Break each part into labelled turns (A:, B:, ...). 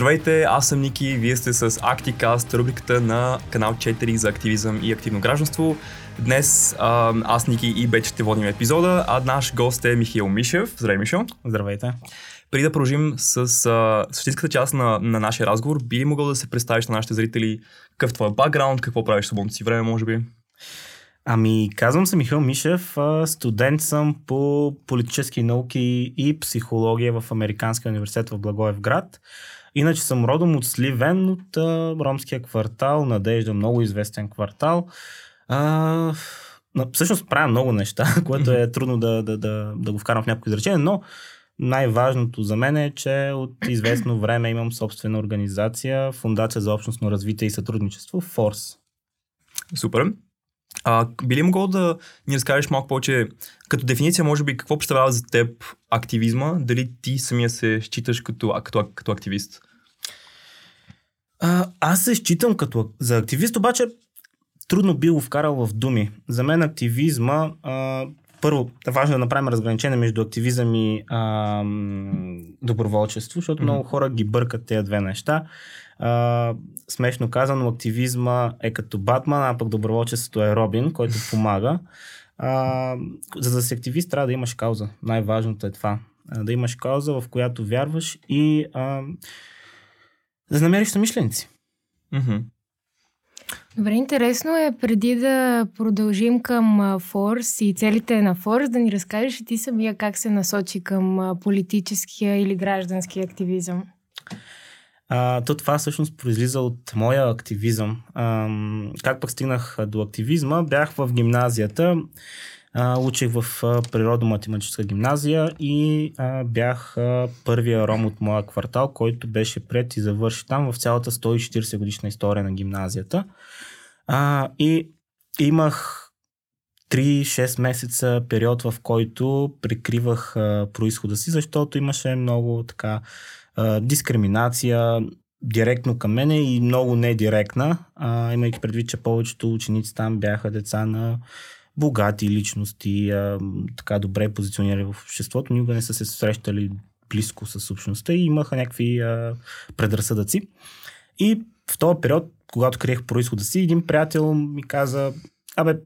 A: Здравейте, аз съм Ники, вие сте с ActiCast, рубриката на канал 4 за активизъм и активно гражданство. Днес а, аз, Ники и Беч ще водим епизода, а наш гост е Михаил Мишев. Здравей, Мишо.
B: Здравейте.
A: Преди да продължим с а, същинската част на, на нашия разговор, би ли могъл да се представиш на нашите зрители какъв твой бакграунд, какво правиш в свободното си време, може би?
B: Ами, казвам се Михаил Мишев, студент съм по политически науки и психология в Американския университет в Благоевград. Иначе съм родом от Сливен, от а, ромския квартал, Надежда, много известен квартал. А, всъщност правя много неща, което е трудно да, да, да, да го вкарам в някои изречение, но най-важното за мен е, че от известно време имам собствена организация, Фундация за общностно развитие и сътрудничество, Force.
A: Супер. А, би ли могъл да ни разкажеш малко повече, като дефиниция, може би, какво представлява за теб активизма? Дали ти самия се считаш като, като, като активист?
B: А, аз се считам като за активист, обаче трудно би го вкарал в думи. За мен активизма, а, първо, е важно да направим разграничение между активизъм и а, доброволчество, защото mm-hmm. много хора ги бъркат тези две неща. А, смешно казано, активизма е като Батман, а пък доброволчеството е Робин, който помага. А, за да си активист трябва да имаш кауза. Най-важното е това. Да имаш кауза, в която вярваш и а, да намериш самишленици.
A: Mm-hmm.
C: Добре, интересно е преди да продължим към Форс и целите на Форс, да ни разкажеш и ти самия как се насочи към политическия или граждански активизъм.
B: А, то това всъщност произлиза от моя активизъм. А, как пък стигнах до активизма? Бях в гимназията, а, учих в природно-математическа гимназия и а, бях а, първия ром от моя квартал, който беше пред и завърши там в цялата 140 годишна история на гимназията. А, и имах 3-6 месеца период, в който прикривах а, происхода си, защото имаше много така а, дискриминация директно към мене и много недиректна, а, имайки предвид, че повечето ученици там бяха деца на богати личности, а, така добре позиционирали в обществото, никога не са се срещали близко с общността и имаха някакви а, предразсъдъци. И в този период, когато криех происхода си, един приятел ми каза, абе,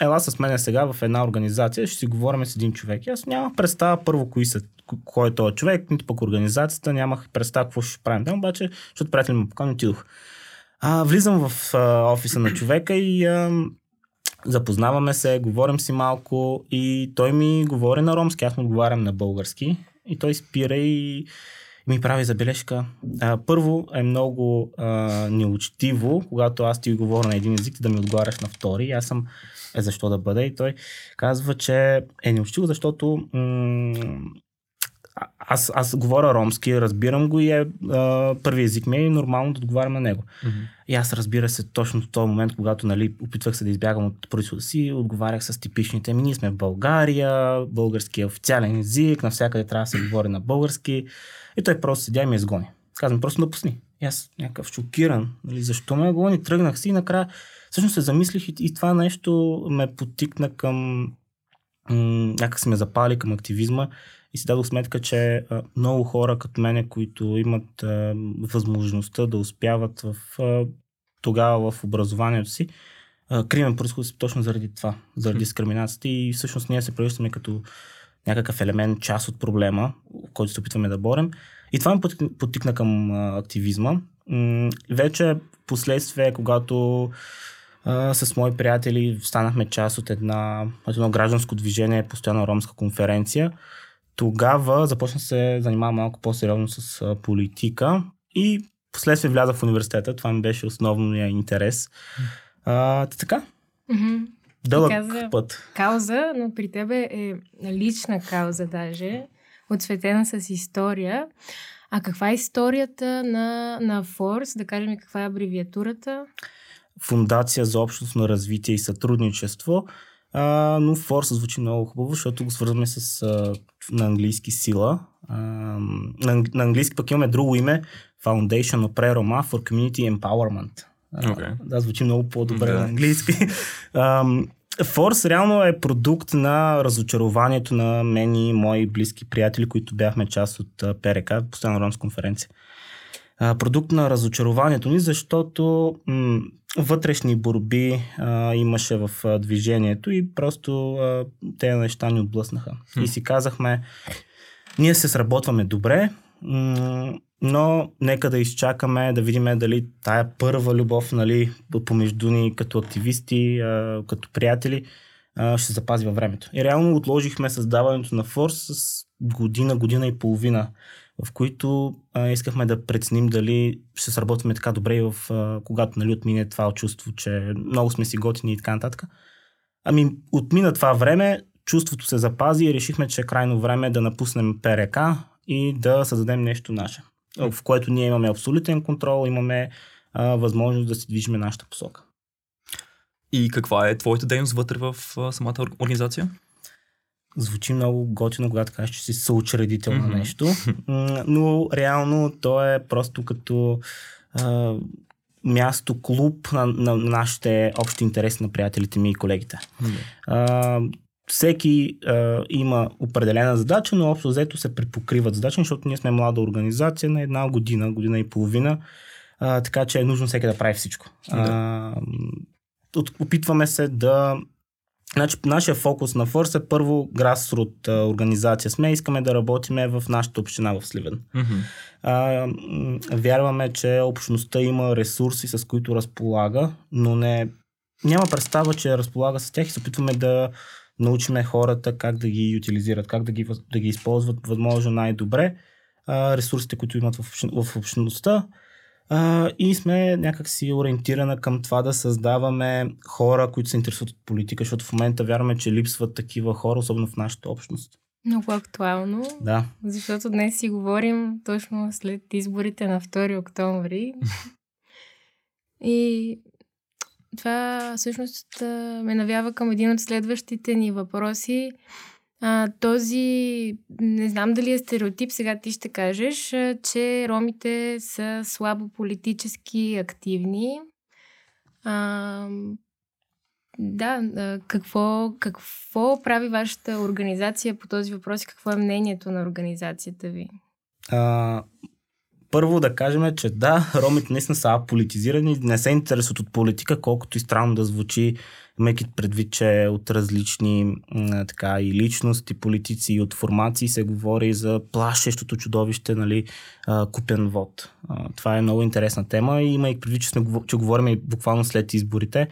B: ела с мен сега в една организация, ще си говорим с един човек. И аз нямах представа първо кои са, кой е този човек, нито пък организацията, нямах представа какво ще правим там, обаче, защото приятел ми покани, отидох. А, влизам в а, офиса на човека и а, запознаваме се, говорим си малко и той ми говори на ромски, аз му отговарям на български и той спира и ми прави забележка. А, първо е много а, неучтиво, когато аз ти говоря на един език, да ми отговаряш на втори. Аз съм е защо да бъде и той казва, че е неучтиво, защото м- аз, аз говоря ромски, разбирам го и е, а, първи език ми е нормално да отговарям на него. Mm-hmm. И аз разбира се, точно в този момент, когато нали, опитвах се да избягам от происхода си, отговарях с типичните ми. Ние сме в България, български е официален език, навсякъде трябва да се говори на български. И той просто седя и ме изгони. Казвам, просто напусни. И аз някакъв шокиран. Нали, защо ме гони? Тръгнах си и накрая всъщност се замислих и, и това нещо ме потикна към м- някак се ме запали към активизма и си дадох сметка, че а, много хора като мене, които имат а, възможността да успяват в, а, тогава в образованието си, кримен происход точно заради това, заради дискриминацията и всъщност ние се превръщаме като някакъв елемент, част от проблема, който се опитваме да борем. И това ме потикна към активизма. Вече последствие, когато а, с мои приятели станахме част от една, от едно гражданско движение, постоянна ромска конференция, тогава започна се занимава малко по-сериозно с политика и последствие вляза в университета. Това ми беше основния интерес. А, така.
C: Mm-hmm.
B: Дълъг каза, път.
C: Кауза, но при тебе е лична кауза даже, отсветена с история. А каква е историята на, на Форс? Да кажем каква е абревиатурата?
B: Фундация за общностно развитие и сътрудничество. А, но Форс звучи много хубаво, защото го свързваме с а, на английски сила. А, на, на английски пък имаме друго име Foundation of Prayer Roma for Community Empowerment.
A: Okay.
B: Да, звучи много по-добре да. на английски. Форс реално е продукт на разочарованието на мен и мои близки приятели, които бяхме част от ПРК, постоянно ромска конференция. А, продукт на разочарованието ни, защото м- вътрешни борби а, имаше в а, движението и просто а, тези неща ни отблъснаха. Хм. И си казахме, ние се сработваме добре, м- но нека да изчакаме да видим дали тая първа любов нали, помежду ни като активисти, а, като приятели, а, ще запази във времето. И реално отложихме създаването на Форс с година, година и половина, в които а, искахме да преценим дали ще сработваме така добре, в, а, когато нали, отмине това чувство, че много сме си готини и така нататък. Ами, отмина това време, чувството се запази и решихме, че е крайно време да напуснем ПРК и да създадем нещо наше, в което ние имаме абсолютен контрол, имаме а, възможност да си движиме нашата посока.
A: И каква е твоята дейност вътре в а, самата организация?
B: Звучи много готино, когато кажеш, че си съучредител mm-hmm. на нещо, но реално то е просто като а, място, клуб на, на нашите общи интереси на приятелите ми и колегите. Mm-hmm. А, всеки а, има определена задача, но общо взето се препокриват задачи, защото ние сме млада организация на една година, година и половина, а, така че е нужно всеки да прави всичко. Mm-hmm. А, опитваме се да Значи, нашия фокус на Фърс е първо грасрут организация сме. Искаме да работиме в нашата община в Сливен. Mm-hmm. А, вярваме, че общността има ресурси, с които разполага, но не, няма представа, че разполага с тях и се опитваме да научиме хората как да ги утилизират, как да ги, да ги използват възможно най-добре. А, ресурсите, които имат в, в общността а, и сме някакси ориентирана към това да създаваме хора, които се интересуват от политика, защото в момента вярваме, че липсват такива хора, особено в нашата общност.
C: Много актуално.
B: Да.
C: Защото днес си говорим точно след изборите на 2 октомври. и това всъщност ме навява към един от следващите ни въпроси. А, този, не знам дали е стереотип, сега ти ще кажеш, а, че ромите са слабо политически активни. А, да, а, какво, какво прави вашата организация по този въпрос и какво е мнението на организацията ви?
B: А, първо да кажем, че да, ромите наистина са политизирани, не се интересуват от политика, колкото и странно да звучи, имайки предвид, че от различни така, и личности, политици и от формации се говори за плашещото чудовище, нали, купен вод. Това е много интересна тема и имайки предвид, че, сме, че говорим буквално след изборите.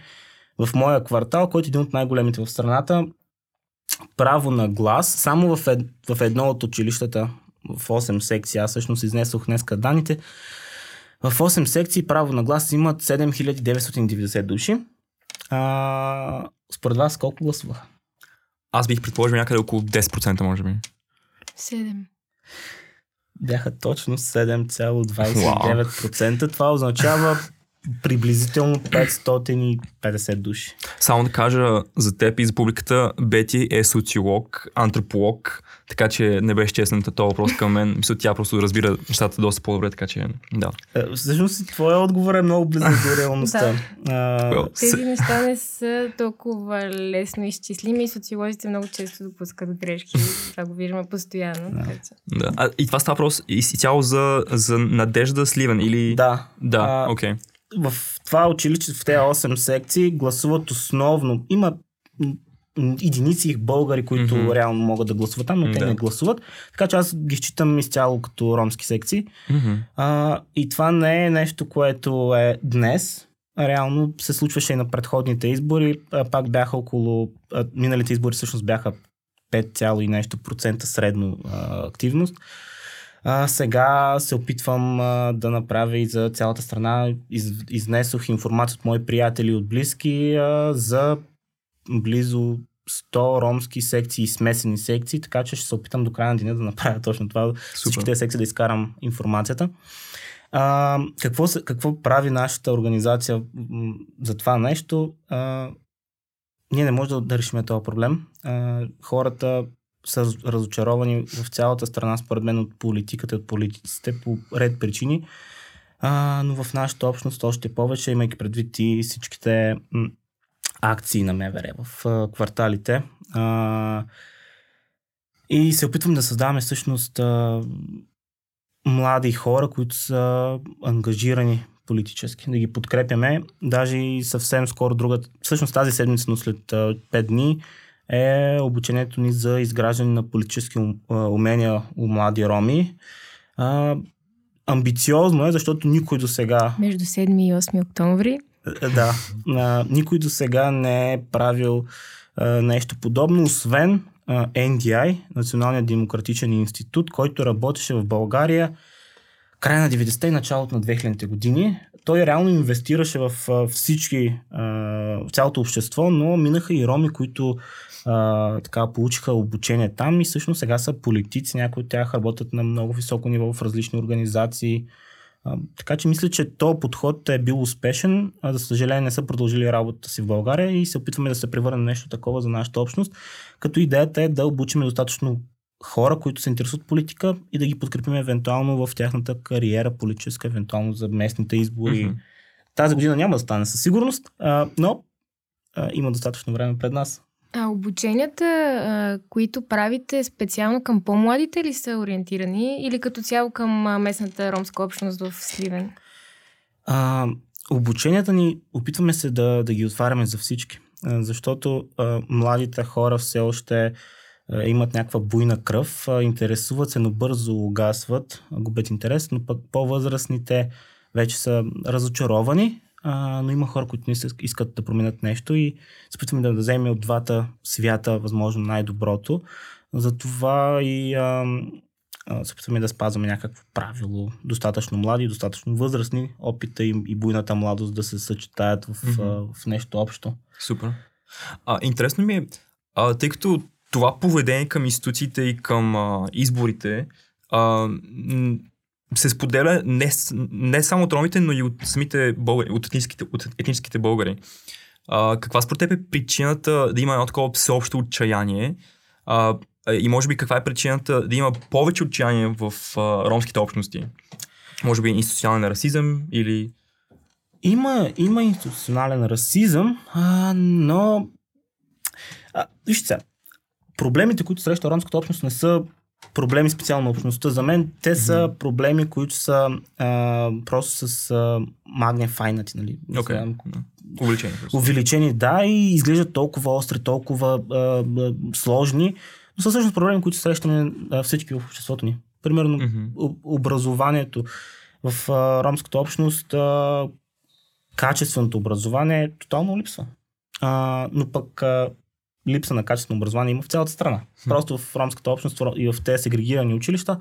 B: В моя квартал, който е един от най-големите в страната, право на глас, само в, ед, в едно от училищата в 8 секции. Аз всъщност изнесох днеска данните. В 8 секции право на глас имат 7990 души. А, според вас колко гласуваха?
A: Аз бих предположил някъде около 10% може би.
C: 7.
B: Бяха точно 7,29%. Това означава приблизително 550 души.
A: Само да кажа за теб и за публиката, Бети е социолог, антрополог, така че не беше честен този въпрос към мен. Мисля, тя просто разбира нещата доста по-добре, така че да.
B: Е, всъщност твоя отговор е много близък до реалността.
C: да. Тези неща не са толкова лесно изчислими и социолозите много често допускат грешки. Това го виждаме постоянно.
A: Да. да. А, и това става въпрос и цяло за, за Надежда Сливен или...
B: Да.
A: Да, окей. Okay
B: в това училище, в тези 8 секции, гласуват основно. Има единици българи, които mm-hmm. реално могат да гласуват там, но mm-hmm. те не гласуват. Така че аз ги считам изцяло като ромски секции. Mm-hmm. А, и това не е нещо, което е днес. Реално се случваше и на предходните избори. А, пак бяха около... А, миналите избори всъщност бяха 5, и нещо процента средно а, активност. А, сега се опитвам а, да направя и за цялата страна. Из, изнесох информация от мои приятели и от близки а, за близо 100 ромски секции и смесени секции, така че ще се опитам до края на деня да направя точно това. Супер. Всички тези секции да изкарам информацията. А, какво, какво прави нашата организация за това нещо? А, ние не можем да, да решим този проблем. А, хората са разочаровани в цялата страна, според мен, от политиката, от политиците по ред причини. А, но в нашата общност още повече, имайки предвид и всичките м- акции на МВР в а, кварталите. А, и се опитвам да създаваме всъщност а, млади хора, които са ангажирани политически, да ги подкрепяме. Даже и съвсем скоро друга, всъщност тази седмица, но след 5 дни, е обучението ни за изграждане на политически умения у млади роми. А, амбициозно е, защото никой до сега...
C: Между 7 и 8 октомври.
B: Е, да. А, никой до сега не е правил а, нещо подобно, освен а, NDI, Националния демократичен институт, който работеше в България края на 90-те и началото на 2000-те години. Той реално инвестираше в всички, в цялото общество, но минаха и роми, които така, получиха обучение там и всъщност сега са политици, някои от тях работят на много високо ниво в различни организации. Така че мисля, че то подход е бил успешен, а за съжаление не са продължили работата си в България и се опитваме да се превърнем нещо такова за нашата общност, като идеята е да обучиме достатъчно хора, които се интересуват политика и да ги подкрепим евентуално в тяхната кариера политическа, евентуално за местните избори. Mm-hmm. Тази година няма да стане със сигурност, а, но а, има достатъчно време пред нас.
C: А обученията, а, които правите специално към по-младите ли са ориентирани или като цяло към местната ромска общност в Сливен?
B: А, обученията ни опитваме се да, да ги отваряме за всички, а, защото а, младите хора все още а, имат някаква буйна кръв, интересуват се, но бързо угасват, губят интерес, но пък по-възрастните вече са разочаровани а, но има хора, които не искат да променят нещо и се опитваме да вземем от двата свята възможно най-доброто. Затова и а, се опитваме да спазваме някакво правило. Достатъчно млади, достатъчно възрастни, опита им и буйната младост да се съчетаят в, mm-hmm. а, в нещо общо.
A: Супер. А, интересно ми е, а, тъй като това поведение към институциите и към а, изборите а, се споделя не, не само от ромите, но и от самите българи, от етническите, от етническите българи. А, каква според теб е причината да има едно такова всеобщо отчаяние? А, и може би каква е причината да има повече отчаяние в а, ромските общности? Може би институционален расизъм или...
B: Има, има институционален расизъм, а, но... А, вижте сега, проблемите, които среща ромската общност не са проблеми специално на общността. За мен те са mm-hmm. проблеми, които са а, просто с а, магнифайнати, нали?
A: Okay. Увеличени.
B: Увеличени, да, и изглеждат толкова остри, толкова а, а, сложни, но са всъщност проблеми, които срещаме а, всички в обществото ни. Примерно mm-hmm. образованието в а, ромската общност, а, качественото образование тотално липсва. А, но пък а, липса на качествено образование има в цялата страна. Просто в ромската общност и в тези сегрегирани училища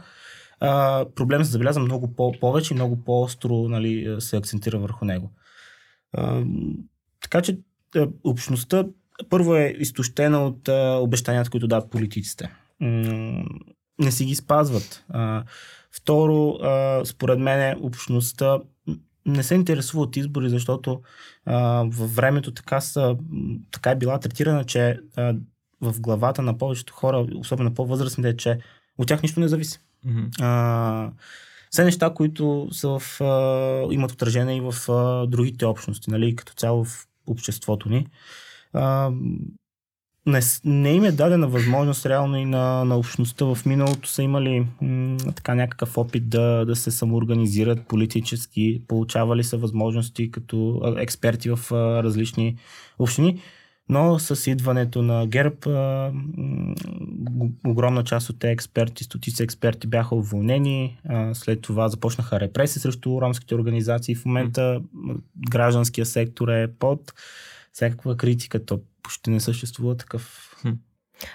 B: а, проблем се забелязва много по- повече и много по-остро нали, се акцентира върху него. А, така че а, общността първо е изтощена от а, обещанията, които дават политиците. М- не си ги спазват. А, второ, а, според мен общността не се интересува от избори, защото а, във времето така, са, така е била третирана, че а, в главата на повечето хора, особено по-възрастните, е, че от тях нищо не зависи. Mm-hmm. А, все неща, които са в, а, имат отражение и в а, другите общности, нали, като цяло в обществото ни. А, не, не им е дадена възможност реално и на, на общността в миналото са имали м, така някакъв опит да, да се самоорганизират политически, получавали са възможности като експерти в а, различни общини, но с идването на ГЕРБ а, м, огромна част от тези експерти, стотици експерти бяха уволнени, а, след това започнаха репресии срещу ромските организации, в момента гражданския сектор е под всякаква критика, то почти не съществува такъв.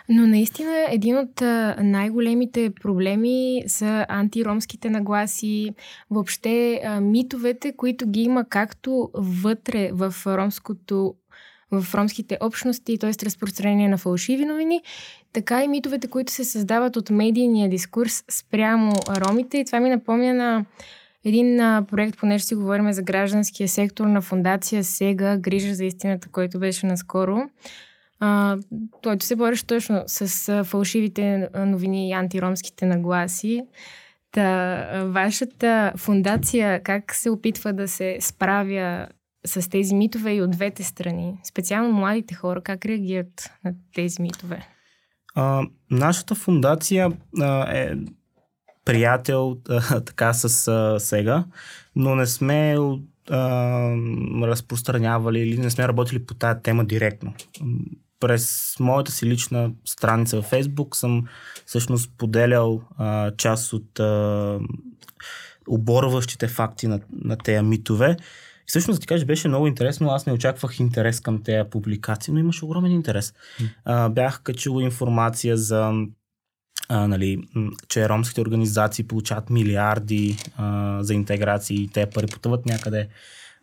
C: Но наистина един от най-големите проблеми са антиромските нагласи, въобще митовете, които ги има както вътре в ромското в ромските общности, т.е. разпространение на фалшиви новини, така и митовете, които се създават от медийния дискурс спрямо ромите. И това ми напомня на един а, проект, понеже си говорим за гражданския сектор на фундация Сега, Грижа за истината, който беше наскоро. А, който се бореше точно с а, фалшивите новини и антиромските нагласи. Та, вашата фундация как се опитва да се справя с тези митове и от двете страни? Специално младите хора, как реагират на тези митове?
B: А, нашата фундация а, е приятел а, така с а, Сега, но не сме а, разпространявали или не сме работили по тази тема директно. През моята си лична страница в Фейсбук съм всъщност поделял а, част от а, оборващите факти на, на тези митове. И всъщност, да ти кажа, беше много интересно. Аз не очаквах интерес към тези публикации, но имаше огромен интерес. А, бях качил информация за а, нали, че ромските организации получават милиарди а, за интеграции и те пари потъват някъде.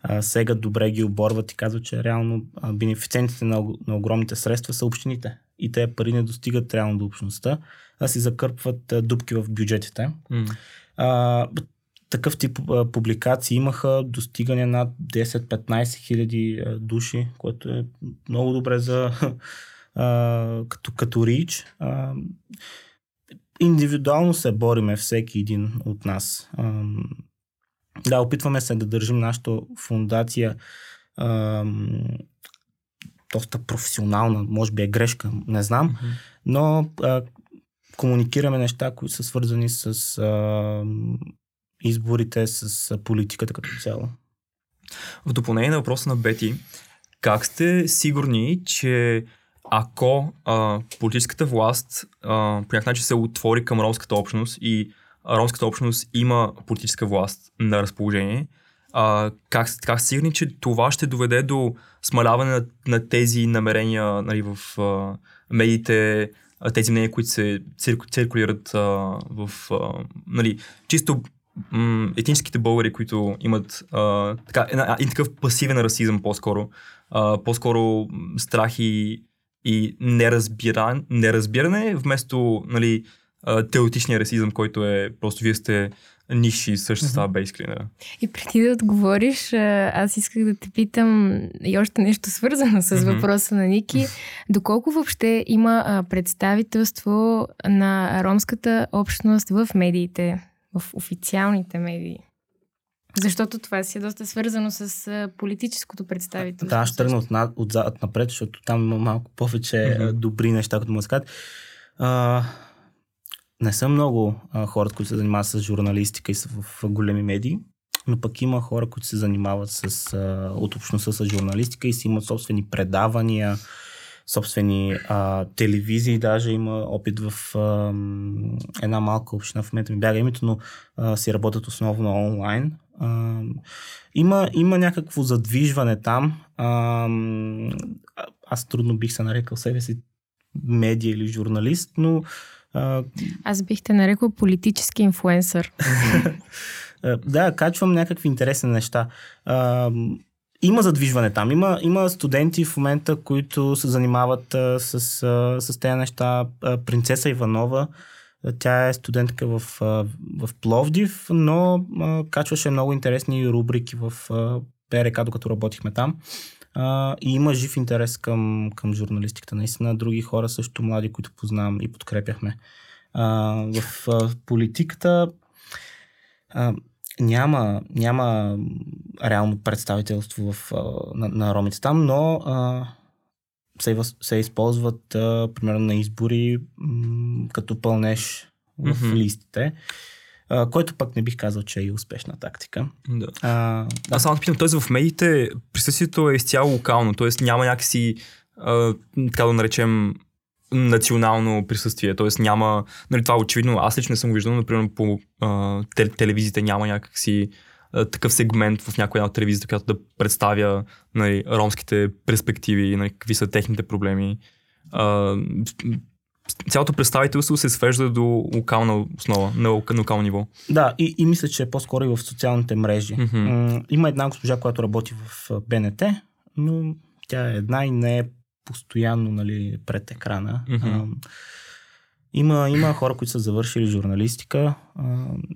B: А, сега добре ги оборват и казват, че реално а, бенефициентите на, на огромните средства са общините. И те пари не достигат реално до общността, а си закърпват а, дупки в бюджетите. Mm. А, такъв тип а, публикации имаха достигане над 10-15 хиляди души, което е много добре за а, като, като рич. А, индивидуално се бориме всеки един от нас. А, да, опитваме се да държим нашата фундация а, доста професионална, може би е грешка, не знам, mm-hmm. но а, комуникираме неща, които са свързани с а, изборите, с политиката като цяло.
A: В допълнение на въпроса на Бети, как сте сигурни, че ако а, политическата власт а, по някакъв начин се отвори към ромската общност и ромската общност има политическа власт на разположение, а, как, как сигурни, че това ще доведе до смаляване на, на тези намерения нали, в а, медиите, тези мнения, които се циркулират а, в а, нали, чисто м- етническите българи, които имат а, така, един такъв пасивен расизъм по-скоро, а, по-скоро страх и, и неразбира, неразбиране, вместо нали, теоретичния расизъм, който е просто вие сте ниши същества, mm-hmm. basically. Да.
C: И преди да отговориш, аз исках да те питам и още нещо свързано с mm-hmm. въпроса на Ники. Доколко въобще има представителство на ромската общност в медиите? в официалните медии. Защото това си е доста свързано с политическото представителство.
B: Да, ще тръгна от, отзад напред, защото там има малко повече mm-hmm. добри неща, като му сказать. А, не са много а, хора, които се занимават с журналистика и са в големи медии, но пък има хора, които се занимават с, а, от общността с журналистика и си имат собствени предавания, собствени а, телевизии, даже има опит в а, една малка община, в момента ми бяга името, но а, си работят основно онлайн. А, има, има някакво задвижване там. А, аз трудно бих се нарекал себе си медия или журналист, но
C: а... Аз бих те нарекал политически инфлуенсър.
B: да, качвам някакви интересни неща. А, има задвижване там. Има, има студенти в момента, които се занимават а, с, а, с тези неща. А, принцеса Иванова, тя е студентка в, в Пловдив, но качваше много интересни рубрики в ПРК, докато работихме там. И има жив интерес към, към журналистиката. Наистина, други хора също млади, които познавам и подкрепяхме. В политиката няма, няма реално представителство в, на, на ромите там, но се, се използват а, примерно на избори м, като пълнеш в mm-hmm. листите. Uh, което пък не бих казал, че е и успешна тактика.
A: Да. Uh, да. Аз само питам, т.е. в медиите присъствието е изцяло локално, т.е. няма някакси, uh, така да наречем, национално присъствие. Тоест няма, нали, това очевидно, аз лично не съм го виждал, например по а, телевизиите няма някакси а, такъв сегмент в някоя от телевизията, която да представя нали, ромските перспективи, нали, какви са техните проблеми. А, цялото представителство се свежда до локална основа, на, на локално ниво.
B: Да, и, и мисля, че е по-скоро и в социалните мрежи. Mm-hmm. Има една госпожа, която работи в БНТ, но тя е една и не е постоянно нали, пред екрана. Mm-hmm. А, има, има хора, които са завършили журналистика,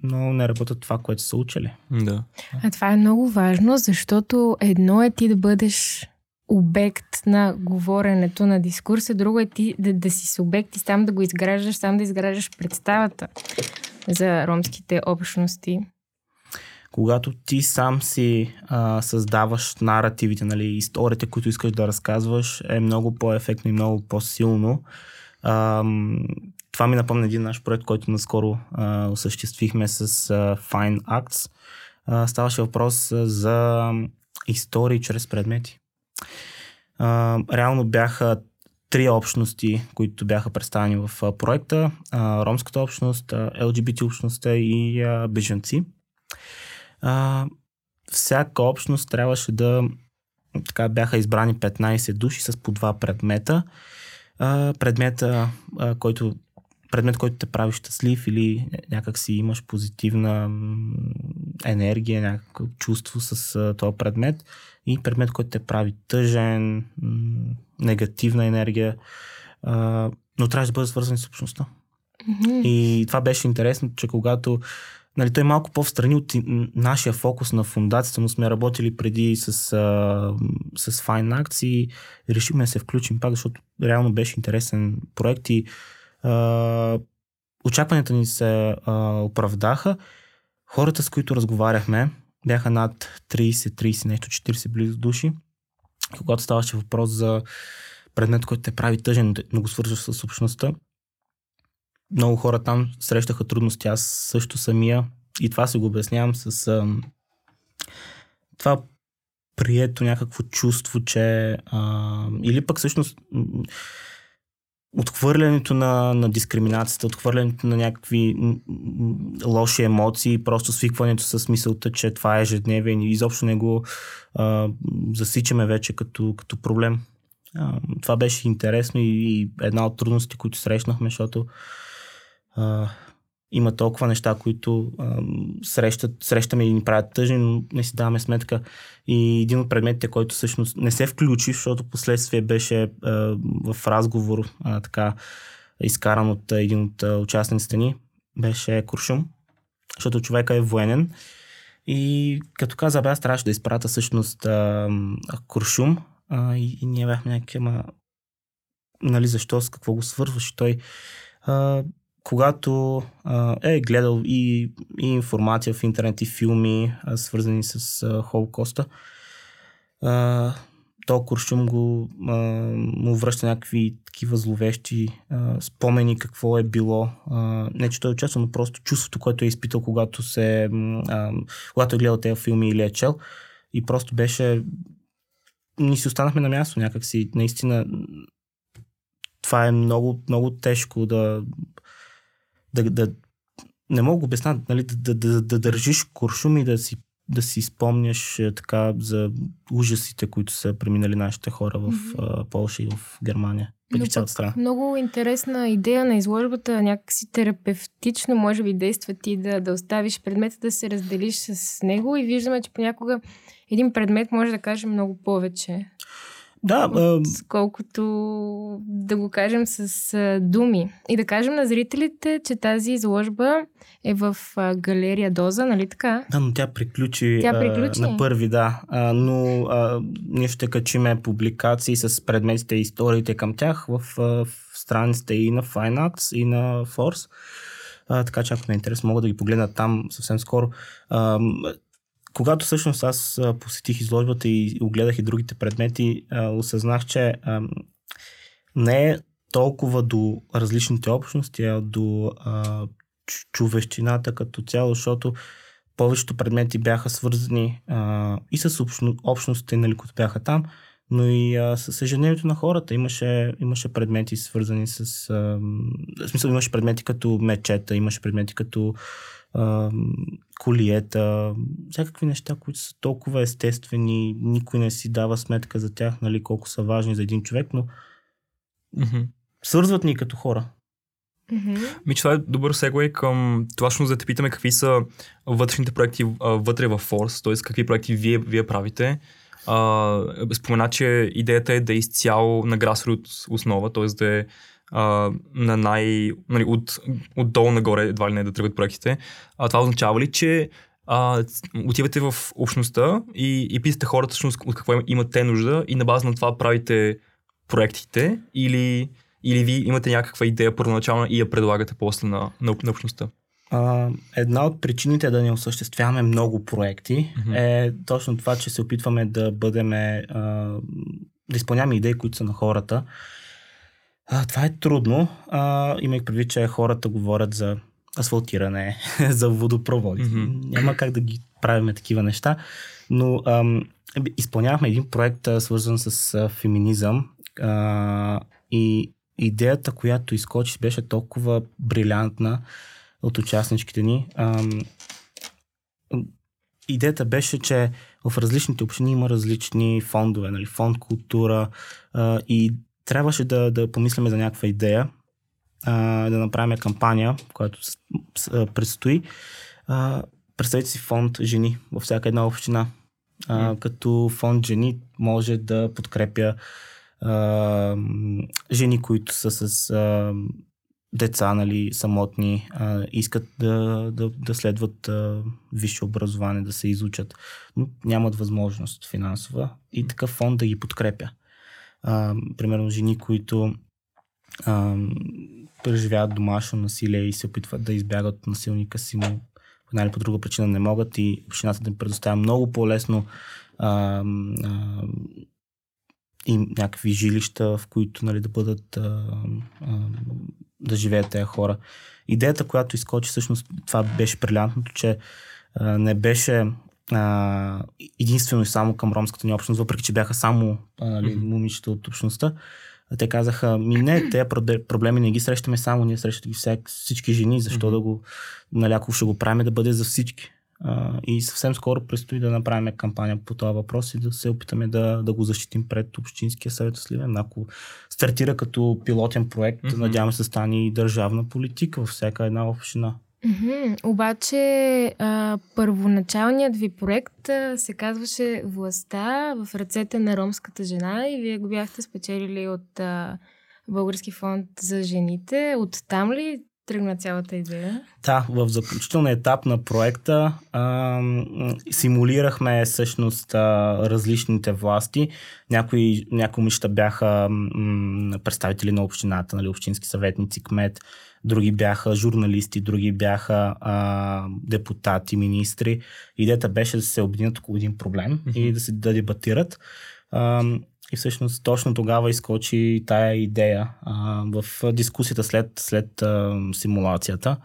B: но не работят това, което са учили.
A: Да.
C: А това е много важно, защото едно е ти да бъдеш обект на говоренето на дискурса, друго е ти да, да си субект и сам да го изграждаш, сам да изграждаш представата за ромските общности
B: когато ти сам си а, създаваш наративите, нали, историите, които искаш да разказваш, е много по-ефектно и много по-силно. А, това ми напомня един наш проект, който наскоро а, осъществихме с а, Fine Acts. А, ставаше въпрос за истории чрез предмети. А, реално бяха три общности, които бяха представени в а, проекта. А, ромската общност, а, LGBT общността и а, бежанци. А, всяка общност трябваше да така бяха избрани 15 души с по два предмета. А, предмета, а, който предмет, който те прави щастлив или някак си имаш позитивна енергия, някакво чувство с този предмет и предмет, който те прави тъжен, негативна енергия, но трябва да бъде свързан с общността. Mm-hmm. И това беше интересно, че когато нали, той е малко по-встрани от нашия фокус на фундацията, но сме работили преди с, а, с Fine Acts и решихме да се включим пак, защото реално беше интересен проект и очакванията ни се а, оправдаха. Хората, с които разговаряхме, бяха над 30-30, нещо 40 близо души. Когато ставаше въпрос за предмет, който те прави тъжен, но го свързваш с общността, много хора там срещаха трудности. Аз също самия и това се го обяснявам с а, това прието някакво чувство, че а, или пък всъщност отхвърлянето на, на дискриминацията, отхвърлянето на някакви лоши емоции, просто свикването с мисълта, че това е ежедневие и изобщо не го а, засичаме вече като, като проблем. А, това беше интересно и, и една от трудностите, които срещнахме, защото а, има толкова неща, които а, срещат, срещаме и ни правят тъжни, но не си даваме сметка. И един от предметите, който всъщност не се включи, защото последствие беше а, в разговор а, така изкаран от а, един от а, участниците ни, беше Куршум, защото човека е военен. И като каза, бе, аз трябваше да изпрата всъщност а, Куршум а, и, и ние бяхме някакви, ама, нали, защо, с какво го свързваш? Той а, когато е гледал и, и информация в интернет и филми, свързани с а, Холокоста, то Куршум го му връща някакви такива зловещи спомени какво е било. Не, че той е участвал, но просто чувството, което е изпитал, когато, се, когато е гледал тези филми или е чел. И просто беше... Ни си останахме на място някакси. Наистина това е много, много тежко да да, да не мога да обясня, нали, да, да, да, да държиш куршум и да си, да си спомняш е, така за ужасите, които са преминали нашите хора в mm-hmm. Польша и в Германия.
C: Но цялата страна. Много интересна идея на изложбата, някакси терапевтично може би действа ти да, да оставиш предмета да се разделиш с него и виждаме, че понякога един предмет може да каже много повече.
B: Да.
C: Колкото да го кажем с думи. И да кажем на зрителите, че тази изложба е в галерия Доза, нали така?
B: Да, но тя приключи,
C: тя приключи?
B: А, на първи, да. А, но а, ние ще качиме публикации с предметите и историите към тях в, в страниците и на Fine и на Force. А, така че ако ме е интересно, мога да ги погледна там съвсем скоро. А, когато всъщност аз посетих изложбата и огледах и другите предмети, осъзнах, че не е толкова до различните общности, а до а, човещината като цяло, защото повечето предмети бяха свързани и с общно, общностите, нали, които бяха там, но и с ежедневието на хората. Имаше, имаше предмети свързани с... В смисъл имаше предмети като мечета, имаше предмети като колиета, всякакви неща, които са толкова естествени, никой не си дава сметка за тях, нали, колко са важни за един човек, но mm-hmm. свързват ни като хора.
A: Mm-hmm. Ми, това е добър сегвей към това, да те питаме какви са вътрешните проекти а, вътре в Force, т.е. какви проекти вие, вие правите. А, спомена, че идеята е да е изцяло на grassroots основа, т.е. да е а, на най... Нали, от, отдолу нагоре едва ли не да тръгват проектите. А, това означава ли, че а, отивате в общността и, и питате хората всъщност от какво имат те нужда и на база на това правите проектите или, или ви имате някаква идея първоначална и я предлагате после на, на, на общността?
B: А, една от причините да не осъществяваме много проекти mm-hmm. е точно това, че се опитваме да бъдем, а, да изпълняваме идеи, които са на хората. А, това е трудно. А, имах предвид, че хората говорят за асфалтиране, за водопроводи. Mm-hmm. Няма как да ги правиме такива неща. Но ам, изпълнявахме един проект, свързан с а, феминизъм. А, и идеята, която изкочи, беше толкова брилянтна от участничките ни. Ам, идеята беше, че в различните общини има различни фондове, нали, фонд култура а, и трябваше да, да помислиме за някаква идея, а, да направим кампания, която с, с, предстои. А, представете си фонд жени във всяка една община. А, като фонд жени може да подкрепя а, жени, които са с а, деца, нали, самотни, а, искат да, да, да следват а, висше образование, да се изучат, но нямат възможност финансова и такъв фонд да ги подкрепя. А, примерно жени, които а, преживяват домашно насилие и се опитват да избягат насилника си, но по една или по друга причина не могат и общината да им предоставя много по-лесно а, а, и някакви жилища, в които нали, да бъдат а, а, да живеят тези хора. Идеята, която изкочи, всъщност това беше брилянтното, че а, не беше а, единствено и само към ромската ни общност, въпреки че бяха само нали, момичета от общността. Те казаха, ми не, тези проблеми не ги срещаме само, ние срещаме ги всички жени, защо mm-hmm. да го, ако ще го правим да бъде за всички. А, и съвсем скоро предстои да направим кампания по този въпрос и да се опитаме да, да го защитим пред Общинския съвет Сливен. Ако стартира като пилотен проект, mm-hmm. надяваме се стане и държавна политика във всяка една община.
C: Mm-hmm. Обаче а, първоначалният ви проект а, се казваше Властта в ръцете на ромската жена и вие го бяхте спечелили от а, Български фонд за жените. От там ли тръгна цялата идея?
B: Да, в заключителния етап на проекта а, симулирахме всъщност а, различните власти. Някои, някои момичета бяха м, представители на общината, нали, общински съветници, кмет, други бяха журналисти, други бяха а, депутати, министри. Идеята беше да се объединят около един проблем mm-hmm. и да се да дебатират. А, и всъщност точно тогава изкочи тая идея а, в дискусията след, след а, симулацията.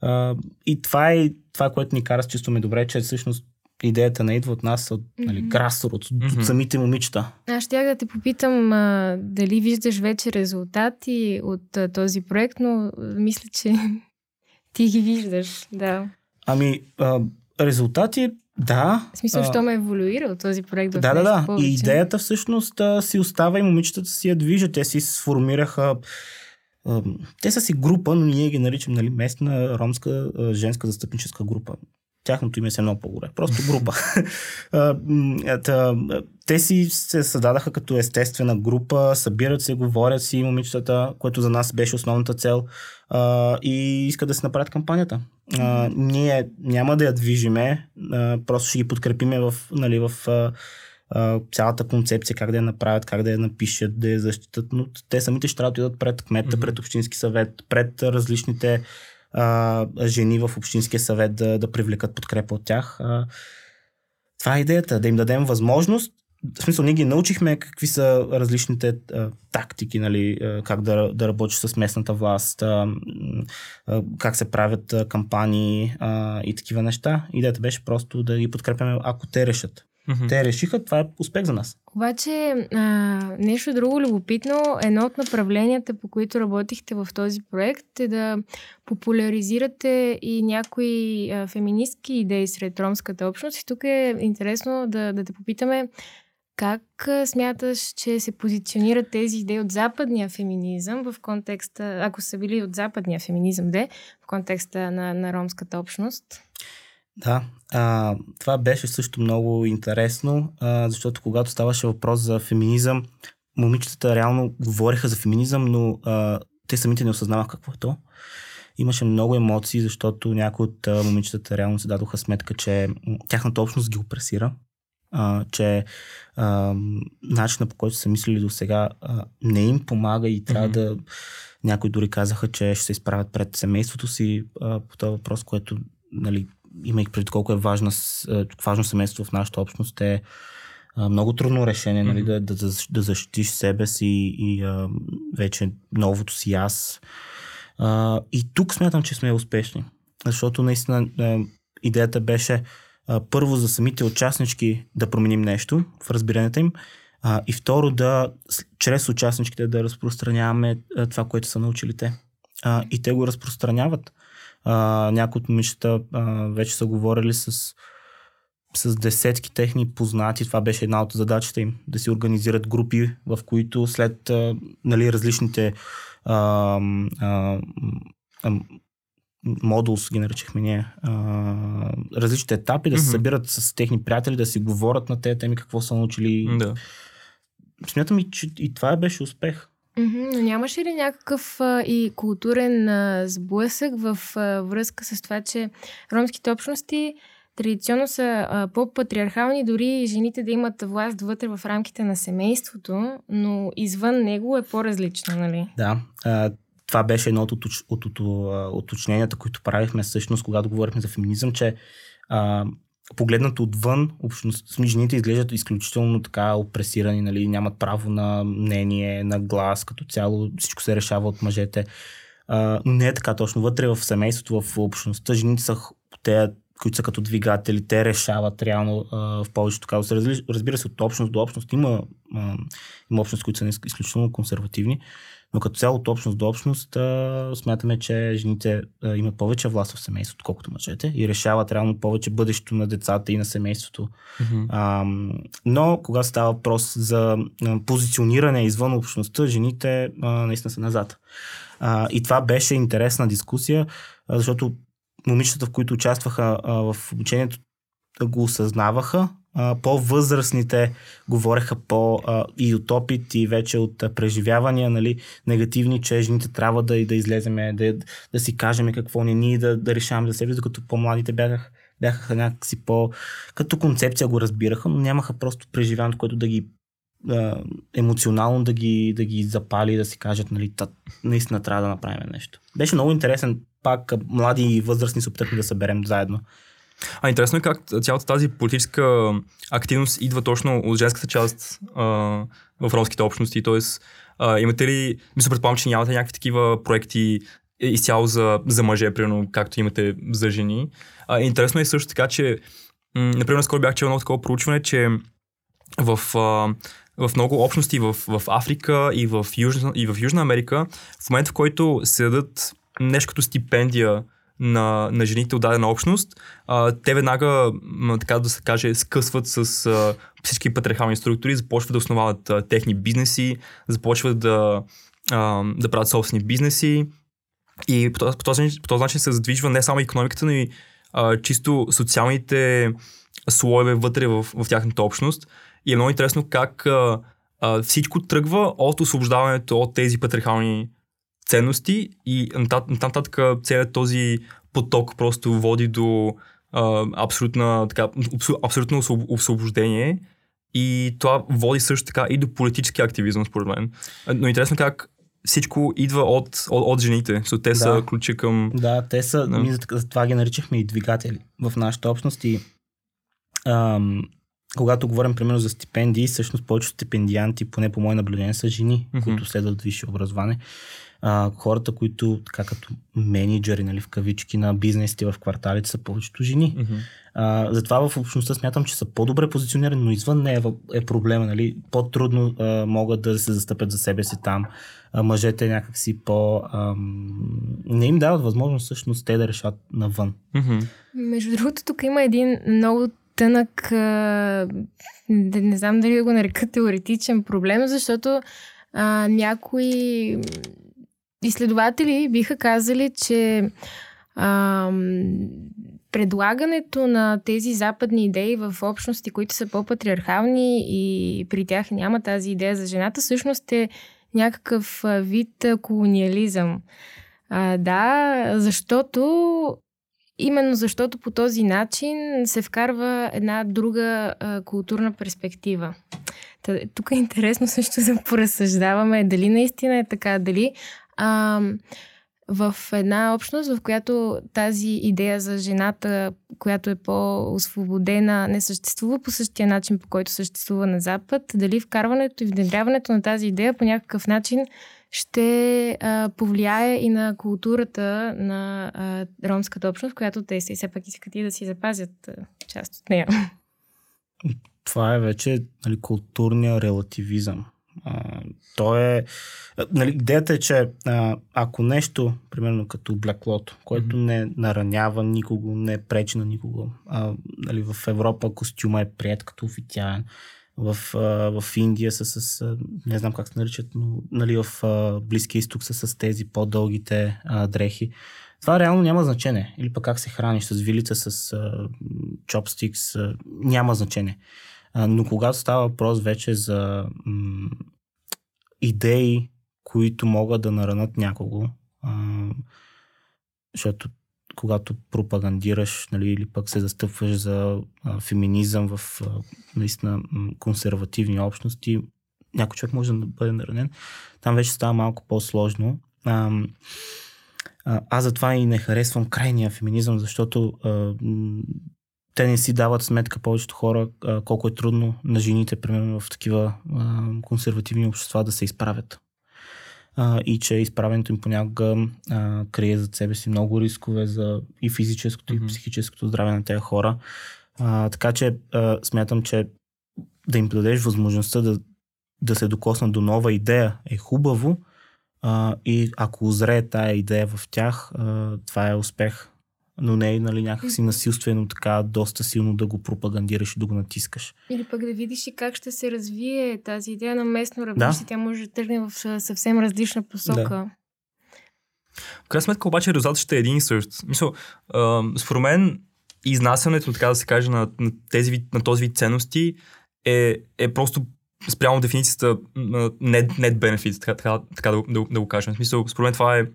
B: А, и това е това, което ни кара с чувстваме добре, че всъщност идеята не идва от нас, от нали, грасор, от, mm-hmm. от самите момичета.
C: Аз ще да те попитам а, дали виждаш вече резултати от а, този проект, но мисля, че ти ги виждаш, да.
B: Ами, а, резултати да.
C: В смисъл, що ме еволюира от този проект
B: Да, да, да. Повече. И идеята всъщност си остава и момичетата си я движат. Те си сформираха те са си група, но ние ги наричам нали, местна ромска женска застъпническа група. Тяхното име е много по-горе. Просто група. те си се създадаха като естествена група, събират се, говорят си момичетата, което за нас беше основната цел и искат да се направят кампанията. Ние няма да я движиме, просто ще ги подкрепиме в, нали, в цялата концепция, как да я направят, как да я напишат, да я защитат, но те самите ще трябва да отидат пред кмета, пред Общински съвет, пред различните а, жени в Общинския съвет да, да привлекат подкрепа от тях. А, това е идеята, да им дадем възможност в смисъл, ние ги научихме какви са различните а, тактики, нали, а, как да, да работиш с местната власт, а, а, как се правят а, кампании а, и такива неща. Идеята беше просто да ги подкрепяме, ако те решат. Mm-hmm. Те решиха, това е успех за нас.
C: Обаче, а, нещо друго любопитно, едно от направленията, по които работихте в този проект е да популяризирате и някои а, феминистки идеи сред ромската общност. И тук е интересно да, да те попитаме как смяташ, че се позиционират тези идеи от западния феминизъм в контекста, ако са били от западния феминизъм, де, в контекста на, на ромската общност?
B: Да, а, това беше също много интересно, а, защото когато ставаше въпрос за феминизъм, момичетата реално говореха за феминизъм, но а, те самите не осъзнаваха какво е то. Имаше много емоции, защото някои от а, момичетата реално се дадоха сметка, че тяхната общност ги опресира, а, че а, начина по който са мислили до сега не им помага и трябва mm-hmm. да... Някои дори казаха, че ще се изправят пред семейството си а, по този въпрос, което, нали, имайки преди колко е важна, важно семейство в нашата общност, а, много трудно решение, нали, mm-hmm. да, да, да защитиш себе си и а, вече новото си аз. А, и тук смятам, че сме успешни. Защото наистина а, идеята беше а, първо за самите участнички да променим нещо в разбирането им а, и второ да чрез участничките да разпространяваме а, това, което са научили те. А, и те го разпространяват. А, някои от момичета а, вече са говорили с, с десетки техни познати. Това беше една от задачите им. Да си организират групи, в които след а, нали, различните а, а, а, модулс ги наричахме ние, а, различните етапи, да се mm-hmm. събират с техни приятели, да си говорят на тези теми, какво са научили.
A: Да.
B: Смятам и, че и това беше успех.
C: Но нямаше ли някакъв а, и културен а, сблъсък в а, връзка с това, че ромските общности традиционно са а, по-патриархални, дори жените да имат власт вътре в рамките на семейството, но извън него е по-различно, нали?
B: Да. А, това беше едно от, от, от, от уточненията, които правихме всъщност, когато говорихме за феминизъм, че а, погледнато отвън, общност, жените изглеждат изключително така опресирани, нали, нямат право на мнение, на глас, като цяло всичко се решава от мъжете. А, но не е така точно. Вътре в семейството, в общността, жените са те, които са като двигатели, те решават реално а, в повечето казуси. Разбира се, от общност до общност има, а, има общност, които са изключително консервативни, но като цяло от общност до общност а, смятаме, че жените а, имат повече власт в семейството, колкото мъжете и решават реално повече бъдещето на децата и на семейството. Mm-hmm. А, но когато става въпрос за позициониране извън общността, жените а, наистина са назад. А, и това беше интересна дискусия, а, защото момичетата, в които участваха а, в обучението, го осъзнаваха, по-възрастните говореха по и от опит и вече от преживявания, нали, негативни, че жените трябва да, да излеземе, да, да си кажем какво ни, да, да решаваме за себе, докато по-младите бяха, бяха някакси по... като концепция го разбираха, но нямаха просто преживяването, което да ги емоционално да ги, да ги запали, да си кажат, нали, та, наистина трябва да направим нещо. Беше много интересен, пак млади и възрастни се опитахме да съберем заедно.
A: А интересно е как цялата тази политическа активност идва точно от женската част а, в ромските общности. А, имате ли, мисля, предполагам, че нямате някакви такива проекти изцяло за, за мъже, примерно, както имате за жени. А, интересно е също така, че, м- например, скоро бях чел едно такова проучване, че в, а, в много общности в, в Африка и в, Южна, и в Южна Америка, в момента в който се дадат нещо като стипендия на, на жените от дадена общност, а, те веднага, така да се каже, скъсват с а, всички патриархални структури, започват да основават а, техни бизнеси, започват да, а, да правят собствени бизнеси и по този, по, този, начин се задвижва не само економиката, но и а, чисто социалните слоеве вътре в, в тяхната общност. И е много интересно как а, а, всичко тръгва от освобождаването от тези патриархални ценности и нататък целият този поток просто води до а, абсолютна, така, абсолютно освобождение и това води също така и до политически активизъм, според мен. Но интересно как всичко идва от, от, от жените. So, те да. са ключи към...
B: Да, те са, да. ние за това ги наричахме и двигатели в нашата общност и ам, когато говорим примерно за стипендии, всъщност повечето стипендианти, поне по мое наблюдение, са жени, mm-hmm. които следват висше образование а, хората, които така като менеджери, нали, в кавички на бизнесите в кварталите са повечето жени. Mm-hmm. А, затова в общността смятам, че са по-добре позиционирани, но извън нея е, е проблема. Нали? По-трудно а, могат да се застъпят за себе си там. А, мъжете някакси по... Ам, не им дават възможност всъщност те да решат навън.
C: Mm-hmm. Между другото, тук има един много тънък, а, не знам дали да го нарека теоретичен проблем, защото а, някои изследователи биха казали, че а, предлагането на тези западни идеи в общности, които са по-патриархални и при тях няма тази идея за жената, всъщност е някакъв вид колониализъм. А, да, защото именно защото по този начин се вкарва една друга а, културна перспектива. тук е интересно също да поразсъждаваме дали наистина е така, дали а, в една общност, в която тази идея за жената, която е по-освободена, не съществува по същия начин, по който съществува на Запад, дали вкарването и внедряването на тази идея по някакъв начин ще а, повлияе и на културата на а, ромската общност, която те си все пак искат и да си запазят а, част от нея.
B: Това е вече нали, културния релативизъм. А, то е. Нали, идеята е, че а, ако нещо, примерно като блеклото, което mm-hmm. не наранява никого, не пречи на никого, а, нали, в Европа костюма е прият като официален, в, а, в Индия са с, не знам как се наричат, но нали, в а, Близкия изток са с тези по-дългите а, дрехи. Това реално няма значение. Или пък как се храниш с вилица, с а, чопстикс, а, няма значение. Но когато става въпрос вече за м- идеи, които могат да наранат някого, а, защото когато пропагандираш нали, или пък се застъпваш за а, феминизъм в а, наистина консервативни общности, някой човек може да бъде наранен. Там вече става малко по-сложно. А, аз затова и не харесвам крайния феминизъм, защото а, те не си дават сметка повечето хора а, колко е трудно на жените, примерно в такива а, консервативни общества да се изправят. А, и че изправенето им понякога а, крие зад себе си много рискове за и физическото, mm-hmm. и психическото здраве на тези хора. А, така че а, смятам, че да им дадеш възможността да, да се докоснат до нова идея е хубаво. А, и ако озрее тая идея в тях, а, това е успех но не е нали, някакси насилствено така доста силно да го пропагандираш и да го натискаш.
C: Или пък да видиш и как ще се развие тази идея на местно равнище. Да. Тя може да тръгне в съвсем различна посока. Да.
A: В крайна сметка обаче резултатът ще е един и същ. Мисъл, според мен изнасянето, така да се каже, на, на, тези, на този вид ценности е, е просто спрямо дефиницията на net, net benefit, така, така, така да, да, да го кажем. В смисъл, според мен това е,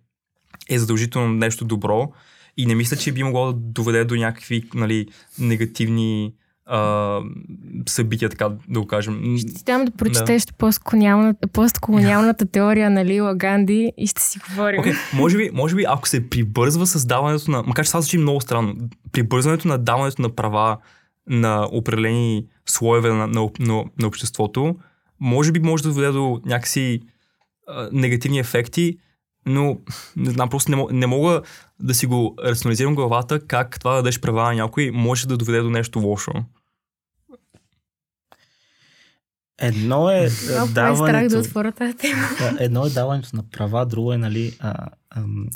A: е задължително нещо добро и не мисля, че би могло да доведе до някакви нали, негативни а, събития, така да го кажем.
C: Ще ти дам да прочетеш да. постколониалната, постколониалната теория на Лила Ганди и ще си говорим.
A: Okay, може, би, може би, ако се прибързва с даването на... Макар че това звучи много странно. Прибързването на даването на права на определени слоеве на, на, на, на обществото, може би може да доведе до някакси а, негативни ефекти, но не знам, просто не, не мога да си го рационализирам главата как това да дадеш права на някой може да доведе до нещо лошо.
B: Едно е
C: Малко даването... страх да отворя тази тема.
B: Едно е даването на права, друго е, нали, а, ам,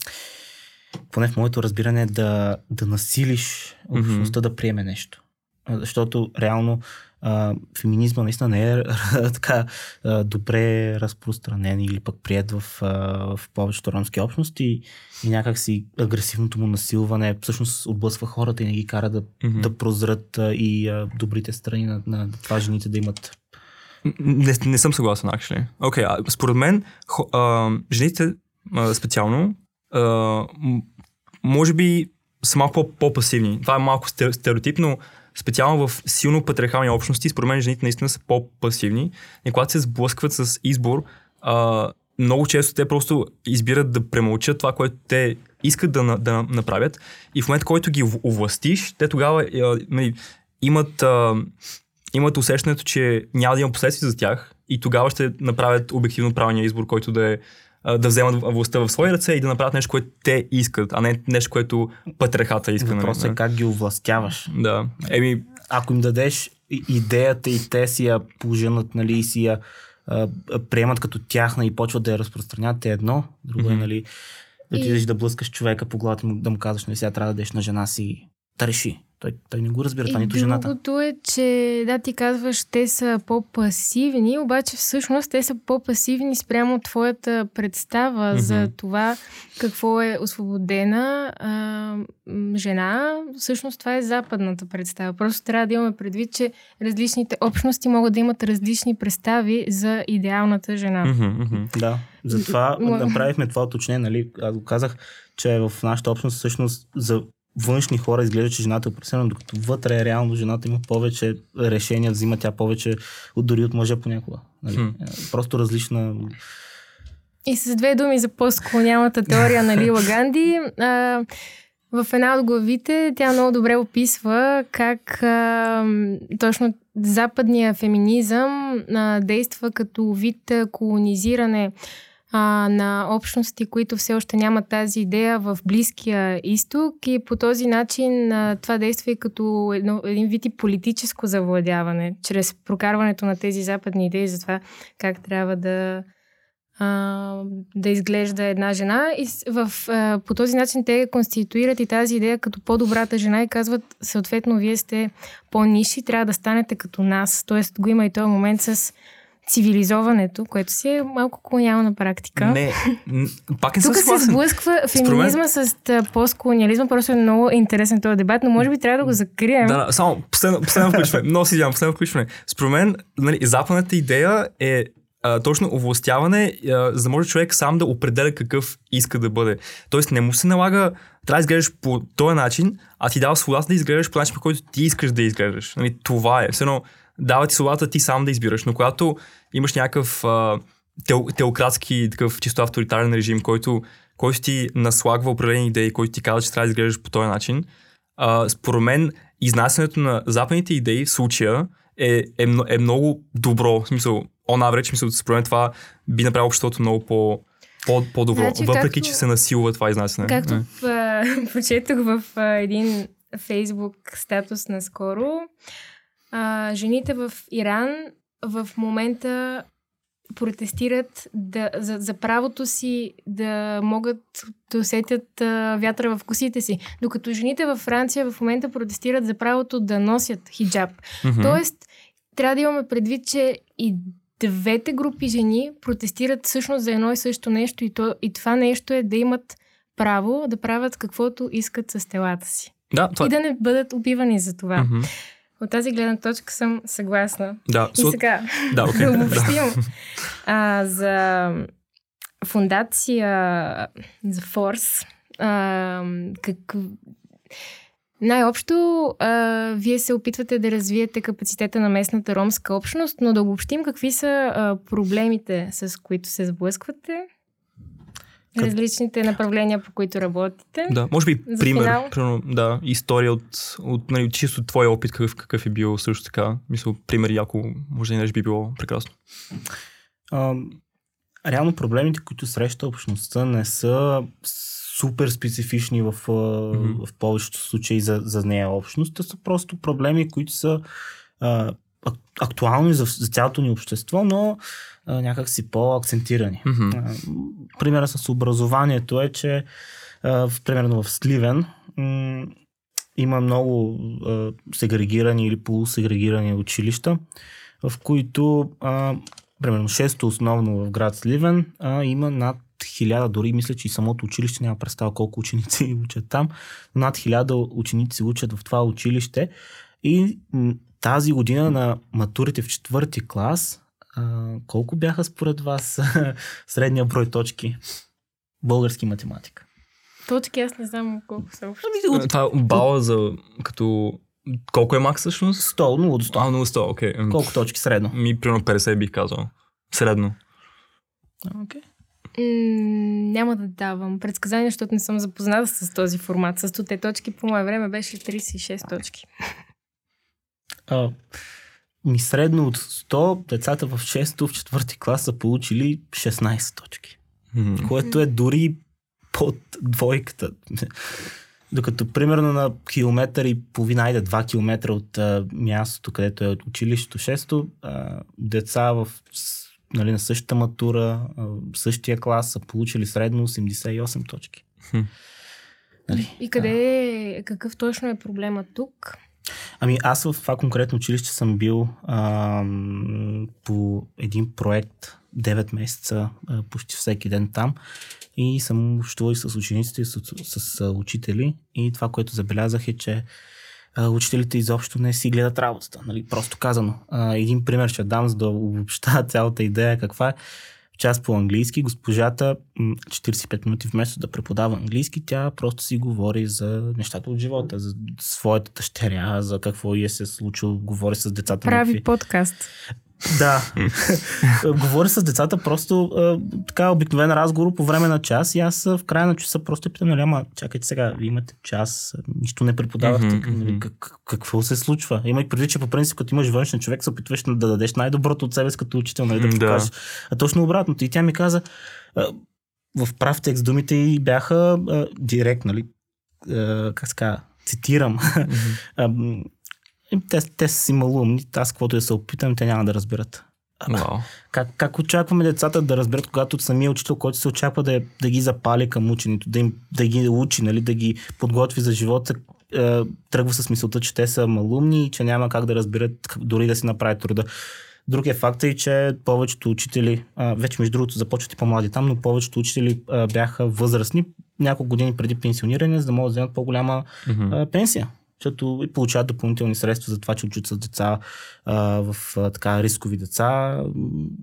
B: поне в моето разбиране, да, да насилиш общността mm-hmm. да приеме нещо. Защото реално а, феминизма наистина не е така а, добре разпространен или пък прият в, а, в повечето ромски общности и някакси агресивното му насилване всъщност отблъсва хората и не ги кара да, mm-hmm. да прозрат а, и а, добрите страни на, на това жените да имат
A: не, не съм съгласен, actually. Окей, okay, според мен, хо, а, жените а, специално, а, може би са малко по-пасивни. Това е малко стереотипно, специално в силно патриархални общности, според мен жените наистина са по-пасивни. И когато се сблъскват с избор, а, много често те просто избират да премълчат това, което те искат да, да направят. И в момента, който ги овластиш, те тогава а, нали, имат, а, имат усещането, че няма да има последствия за тях и тогава ще направят обективно правилния избор, който да е да вземат властта в свои ръце и да направят нещо, което те искат, а не нещо, което патрехата иска.
B: Нали? Въпросът е как ги овластяваш.
A: Да. Еми...
B: Ако им дадеш идеята и те си я поженат, нали, и си я а, приемат като тяхна и почват да я разпространят, е едно. Друго mm-hmm. е, нали, да отидеш и... да блъскаш човека по главата му, да му казваш, нали, сега трябва да дадеш на жена си да реши. Той, той не го разбира, това нито жената.
C: Другото е, че да, ти казваш, те са по-пасивни, обаче всъщност те са по-пасивни спрямо твоята представа mm-hmm. за това какво е освободена а, жена. Всъщност това е западната представа. Просто трябва да имаме предвид, че различните общности могат да имат различни представи за идеалната жена.
A: Mm-hmm,
B: Да, затова направихме това уточнение, нали? Аз го казах, че в нашата общност всъщност за външни хора изглежда, че жената е опресена, докато вътре е реално жената има повече решения, взима тя повече от, дори от мъжа понякога. Нали? Хм. Просто различна
C: И с две думи за постколониалната теория на Лила Ганди. А, в една от главите тя много добре описва как а, точно западния феминизъм а, действа като вид колонизиране а, на общности, които все още нямат тази идея в Близкия изток и по този начин а, това действа и като едно, един вид и политическо завладяване, чрез прокарването на тези западни идеи за това как трябва да а, да изглежда една жена и в, а, по този начин те конституират и тази идея като по-добрата жена и казват съответно вие сте по-ниши, трябва да станете като нас. Тоест го има и този момент с цивилизоването, което си е малко колониална практика.
A: Не, пак не
C: Тук се сблъсква феминизма с постколониализма, просто е много интересен този дебат, но може би трябва да го закрием.
A: Да, да само последно, последно включване. Много си извинявам, последно включване. Според мен, нали, западната идея е а, точно овластяване, а, за да може човек сам да определя какъв иска да бъде. Тоест не му се налага, трябва да изглеждаш по този начин, а ти дава свободата да изглеждаш по начин, по който ти искаш да изглеждаш. Нали, това е. Все едно, дава ти свободата ти сам да избираш, но когато имаш някакъв а, тел, теократски, такъв чисто авторитарен режим, който, който ти наслагва определени идеи, който ти казва, че трябва да изглеждаш по този начин, а, според мен изнасянето на западните идеи в случая е, е, е много добро. В смисъл, on average, мисля, според мен това би направило обществото много по, по, по-добро, значи, въпреки, както, че се насилва това изнасяне.
C: Както в, прочетох в един фейсбук статус наскоро, а, жените в Иран в момента протестират да, за, за правото си да могат да усетят а, вятъра в косите си. Докато жените във Франция в момента протестират за правото да носят хиджаб. Mm-hmm. Тоест, трябва да имаме предвид, че и двете групи жени протестират всъщност за едно и също нещо и, то, и това нещо е да имат право да правят каквото искат с телата си.
A: Да,
C: това... И да не бъдат убивани за това. Mm-hmm. От тази гледна точка съм съгласна.
A: Да,
C: и сега
A: да, okay.
C: да обобщим. а, за фундация за Форс, а, как, най-общо, а, вие се опитвате да развиете капацитета на местната ромска общност, но да обобщим какви са а, проблемите, с които се сблъсквате. Различните направления, по които работите.
A: Да, може би За пример, примерно, да, история от, от нали, чисто твоя опит, какъв, какъв е бил също така. Мисля, пример, яко, може да нещо би било прекрасно.
B: А, реално проблемите, които среща общността, не са супер специфични в, mm-hmm. в повечето случаи за, за нея общност. Те са просто проблеми, които са а, актуални за, за цялото ни общество, но а, някак по-акцентирани. Mm-hmm. примера с образованието е, че а, в, примерно в Сливен м- има много а, сегрегирани или полусегрегирани училища, в които а, примерно 6 основно в град Сливен а, има над хиляда, дори мисля, че и самото училище няма представа колко ученици учат там. Над хиляда ученици учат в това училище. И тази година на матурите в четвърти клас, а, колко бяха според вас средния брой точки? Български математика.
C: Точки аз не знам колко са.
A: Ами, това бала за като колко е макс всъщност?
B: 100, 0 до 100.
A: А, 0 100, окей. Okay.
B: Колко точки средно?
A: Ми, примерно 50 бих казал. Средно.
B: Окей. Okay.
C: М- няма да давам предсказания, защото не съм запозната с този формат. С 100 точки по мое време беше 36 точки.
B: А, ми средно от 100 децата в 6 в 4 клас са получили 16 точки. Mm-hmm. Което е дори под двойката. Докато примерно на километър и половина, айде 2 километра от а, мястото, където е училището 6 а, деца в нали, на същата матура, в същия клас са получили средно 88 точки. Хм.
C: Нали, и къде е, какъв точно е проблема тук?
B: Ами аз в това конкретно училище съм бил а, по един проект 9 месеца, а, почти всеки ден там и съм общувал и с учениците, и с, с, с учители и това, което забелязах е, че учителите изобщо не си гледат работата. Нали? Просто казано. един пример ще дам, за да обобща цялата идея каква е. Час по английски госпожата 45 минути вместо да преподава английски, тя просто си говори за нещата от живота, за своята дъщеря, за какво е се случило, говори с децата.
C: Прави някакви... подкаст.
B: Да. Говоря с децата просто а, така обикновен разговор по време на час и аз в края на часа просто питам, нали, ама чакайте сега, вие имате час, нищо не преподавахте, mm-hmm, нали, как, какво се случва? Имай предвид, че по принцип, като имаш външен човек, се опитваш да дадеш най-доброто от себе си като учител, нали, да покажеш. Да. А точно обратното. И тя ми каза, а, в прав текст думите и бяха а, директ, нали, а, как ска, цитирам. Mm-hmm. те, те са си малумни, аз каквото да се опитам, те няма да разберат.
A: Wow.
B: Как, как очакваме децата да разберат, когато самия учител, който се очаква да, да ги запали към ученето, да, им, да ги учи, нали, да ги подготви за живота, е, тръгва с мисълта, че те са малумни и че няма как да разберат дори да си направят труда. Другия факт е, че повечето учители, а, вече между другото започват и по-млади там, но повечето учители а, бяха възрастни няколко години преди пенсиониране, за да могат да вземат по-голяма mm-hmm. а, пенсия защото получават допълнителни средства за това, че учат с деца а, в а, така рискови деца.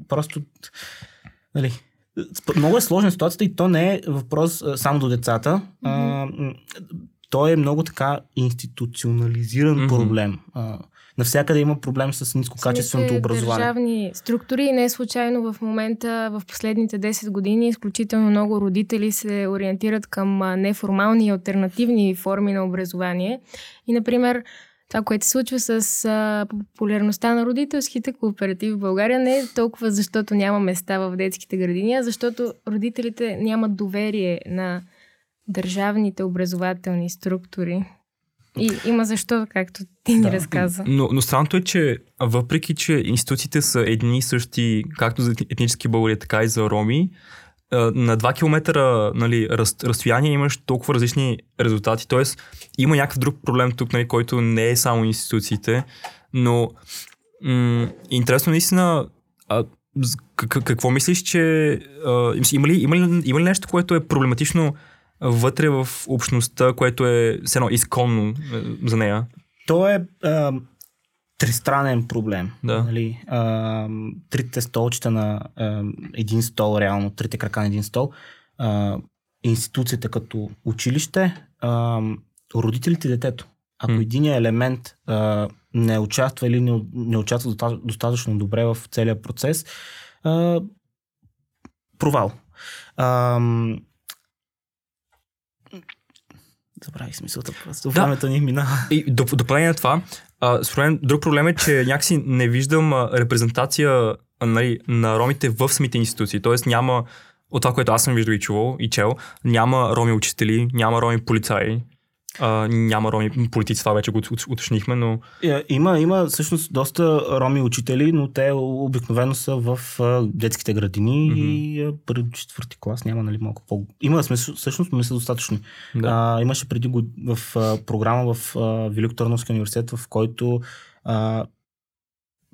B: Просто, нали, много е сложна ситуацията и то не е въпрос а, само до децата. Mm-hmm. А, то е много така институционализиран mm-hmm. проблем. А, навсякъде има проблем с нискокачественото образование.
C: Държавни структури и не е случайно в момента, в последните 10 години, изключително много родители се ориентират към неформални и альтернативни форми на образование. И, например, това, което се случва с а, популярността на родителските кооперативи в България, не е толкова защото няма места в детските градини, а защото родителите нямат доверие на държавните образователни структури. И има защо, както ти ни да. разказа.
A: Но, но странното е, че въпреки, че институциите са едни и същи, както за етнически българи, така и за роми, на 2 км нали, раз, разстояние имаш толкова различни резултати. Тоест, има някакъв друг проблем тук, нали, който не е само институциите, но м- интересно наистина, а, какво мислиш, че а, има, ли, има, ли, има ли нещо, което е проблематично вътре в общността, което е все едно изконно е, за нея?
B: То е а, тристранен проблем.
A: Да.
B: Нали? А, трите столчета на а, един стол, реално, трите крака на един стол, а, институцията като училище, а, родителите и детето. Ако mm. един елемент а, не участва или не, не участва достатъчно добре в целия процес, а, провал. А, Забравих смисълта просто. Да. Времето ни минава.
A: И допълнение на това, а, според друг проблем е, че някакси не виждам а, репрезентация нали, на ромите в самите институции. Тоест няма, от това, което аз съм виждал и чувал и чел, няма роми учители, няма роми полицаи, а, няма роми политици, това вече го уточнихме, но...
B: Е, има, има всъщност доста роми учители, но те обикновено са в а, детските градини mm-hmm. и първи четвърти клас няма нали, малко по... Има смисъл, всъщност, но не са достатъчни. Да. А, имаше преди го в а, програма в Велико Търновския университет, в който а,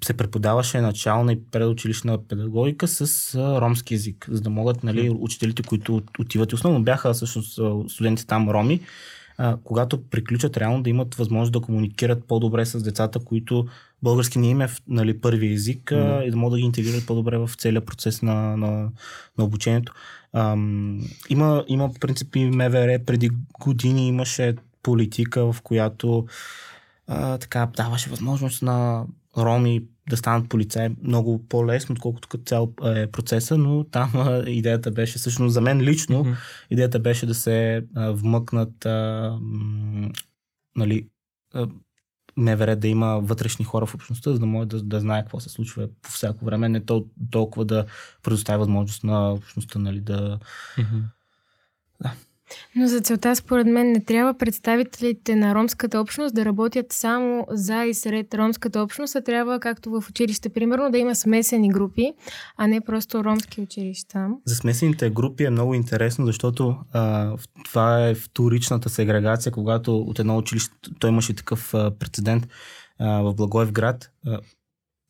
B: се преподаваше начална и предучилищна педагогика с а, ромски язик, за да могат нали, учителите, които отиват основно бяха всъщност студенти там роми, а, когато приключат реално да имат възможност да комуникират по-добре с децата, които български не им е нали, първи език mm-hmm. и да могат да ги интегрират по-добре в целия процес на, на, на обучението. Ам, има, има принципи МВР преди години имаше политика, в която а, така даваше възможност на роми да станат полицаи много по-лесно, отколкото като цял е процеса, но там а, идеята беше, всъщност за мен лично, mm-hmm. идеята беше да се а, вмъкнат а, м, нали, а, МВР да има вътрешни хора в общността, за да може да, да знае какво се случва по всяко време, не то, толкова да предоставя възможност на общността нали, да...
A: Mm-hmm.
C: да. Но за целта, според мен, не трябва представителите на ромската общност да работят само за и сред ромската общност, а трябва, както в училище, примерно, да има смесени групи, а не просто ромски училища.
B: За смесените групи е много интересно, защото а, това е вторичната сегрегация, когато от едно училище, той имаше такъв а, прецедент а, в Благоевград, а,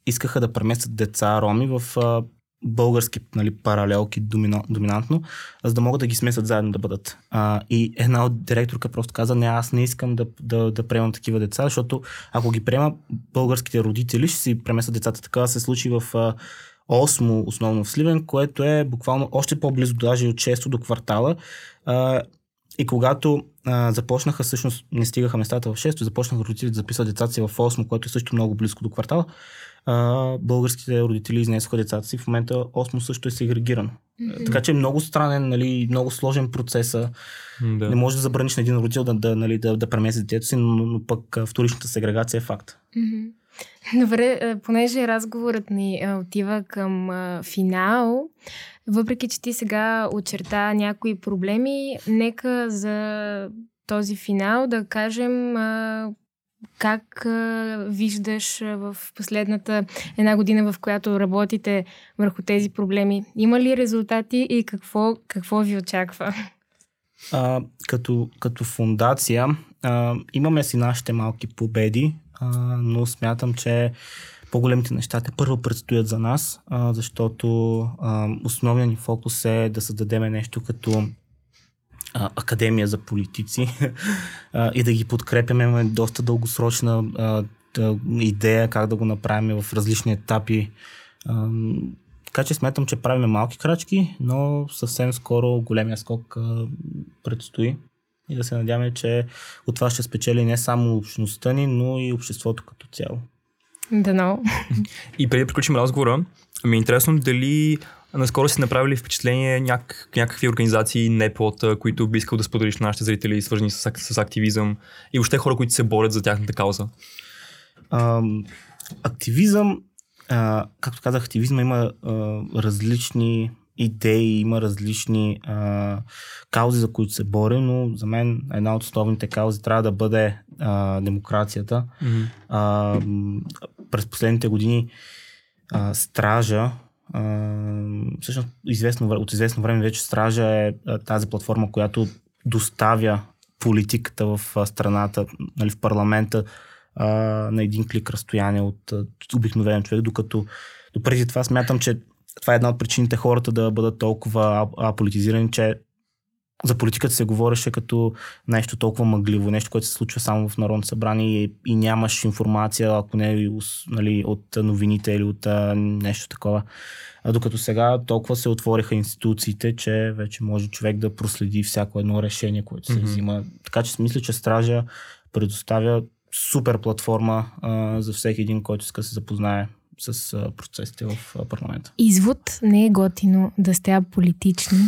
B: искаха да преместят деца роми в а, български нали, паралелки домино, доминантно, за да могат да ги смесят заедно да бъдат. А, и една от директорка просто каза, не, аз не искам да, да, да приемам такива деца, защото ако ги приема българските родители, ще си преместят децата. Така се случи в а, 8 основно в Сливен, което е буквално още по-близо даже от 6 до квартала. А, и когато а, започнаха, всъщност не стигаха местата в 6, започнаха родителите да записват децата си в 8, което е също много близко до квартала, а, българските родители изнесоха децата си. В момента Осмо също е сегрегиран. Mm-hmm. Така че е много странен, нали, много сложен процеса. Да. Не може да забраниш на един родител да, да, нали, да, да премести детето си, но, но пък вторичната сегрегация е факт.
C: Mm-hmm. Добре, понеже разговорът ни отива към финал, въпреки че ти сега очерта някои проблеми, нека за този финал да кажем как виждаш в последната една година, в която работите върху тези проблеми? Има ли резултати и какво, какво ви очаква?
B: А, като, като фундация а, имаме си нашите малки победи, а, но смятам, че по-големите неща те първо предстоят за нас, а, защото а, основният ни фокус е да създадем нещо като а, академия за политици а, и да ги подкрепяме. Имаме доста дългосрочна а, да, идея как да го направим в различни етапи. А, така че смятам, че правиме малки крачки, но съвсем скоро големия скок а, предстои. И да се надяваме, че от това ще спечели не само общността ни, но и обществото като цяло.
C: Дано.
A: И преди да приключим разговора, ми е интересно дали Наскоро си направили впечатление няк, някакви организации не под, които би искал да споделиш на нашите зрители, свързани с, с активизъм и въобще хора, които се борят за тяхната кауза?
B: А, активизъм, а, както казах, активизма има а, различни идеи, има различни а, каузи, за които се бори, но за мен една от основните каузи трябва да бъде а, демокрацията. Mm-hmm. А, през последните години а, стража всъщност известно, от известно време вече Стража е тази платформа, която доставя политиката в страната, нали, в парламента а, на един клик разстояние от обикновен човек, докато допреди това смятам, че това е една от причините хората да бъдат толкова аполитизирани, че за политиката се говореше като нещо толкова мъгливо, нещо, което се случва само в Народно събрание и, и нямаш информация, ако не нали, от новините или от а, нещо такова. А докато сега толкова се отвориха институциите, че вече може човек да проследи всяко едно решение, което се mm-hmm. взима. Така че мисля, че Стража предоставя супер платформа а, за всеки един, който иска да се запознае с а, процесите в а, парламента.
C: Извод не е готино да сте политични,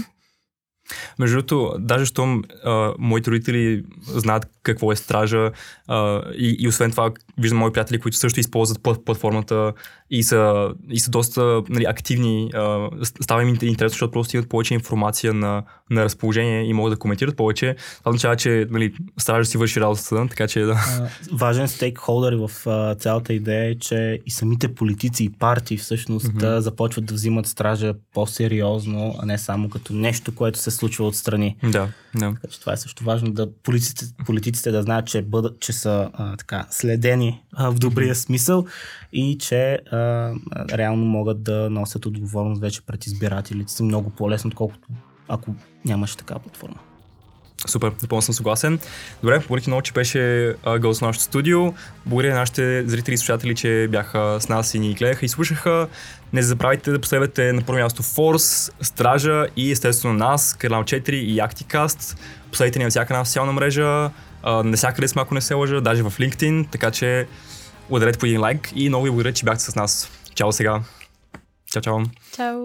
A: между другото, даже щом а, моите родители знаят какво е стража а, и, и освен това виждам мои приятели, които също използват платформата и са, и са доста нали, активни. А, става им интересно, защото просто имат повече информация на, на разположение и могат да коментират повече. Това означава, че нали, стража си върши работата, така че да.
B: важен стейкхолдър в а, цялата идея е, че и самите политици и партии всъщност mm-hmm. започват да взимат стража по-сериозно, а не само като нещо, което се случва отстрани.
A: Да, да.
B: Така че това е също важно да политиците, политиците да знаят, че, бъдат, че са а, така, следени а, в добрия смисъл и че а, реално могат да носят отговорност вече пред избирателите си много по-лесно, отколкото ако нямаше такава платформа.
A: Супер, напълно съм съгласен. Добре, благодаря много, че беше на нашото студио. Благодаря на нашите зрители и слушатели, че бяха с нас и ни гледаха и слушаха. Не забравяйте да последвате на първо място Force, Стража и естествено нас, канал 4 и Acticast. Последвайте ни на всяка една социална мрежа, навсякъде сме, ако не се лъжа, даже в LinkedIn, така че ударете по един лайк и много ви благодаря, че бяхте с нас. Чао сега. Чао, чао.
C: Чао.